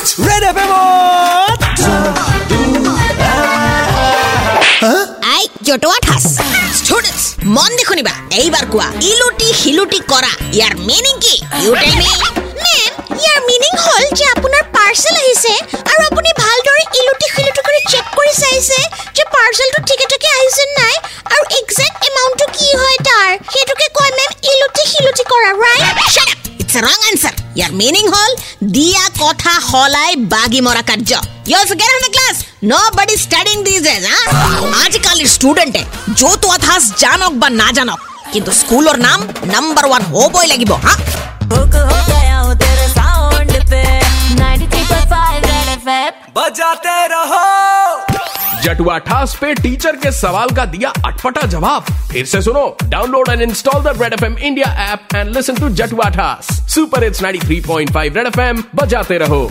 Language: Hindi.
ৰেড এফ আই জটোৱা ঠাচ ষ্টুডেন্টছ মন দি শুনিবা এইবাৰ কোৱা ইলুটি শিলুটি কৰা ইয়াৰ মিনিং কি? ইউ টেল মি মেম ইয়াৰ মিনিং হ'ল যে আপোনাৰ পাৰ্চেল আহিছে আৰু আপুনি ভালদৰে ইলুটি শিলুটি কৰি চেক কৰি চাইছে যে পাৰ্চেলটো ঠিকে ঠাকে আহিছে নাই আৰু এক্সেক্ট এমাউণ্টটো কি হয় তাৰ। সেইটোকে কয় মেম ইলুটি শিলুটি কৰা ৰাইট इट्स रॉन्ग आंसर यार मीनिंग हॉल दिया कोठा हॉल बागी मोरा कर जो you forget in the class no buddy this is हाँ आजकल स्टूडेंट है जो तो अथास जानो बा ना जानो किंतु स्कूल और नाम नंबर 1 हो बॉय लगिबो हाँ बजाते रहो जटुआ ठास पे टीचर के सवाल का दिया अटपटा जवाब। फिर से सुनो download and install the red F M India app and listen to Jatua Thaas super it's 93.5 red F M बजाते रहो।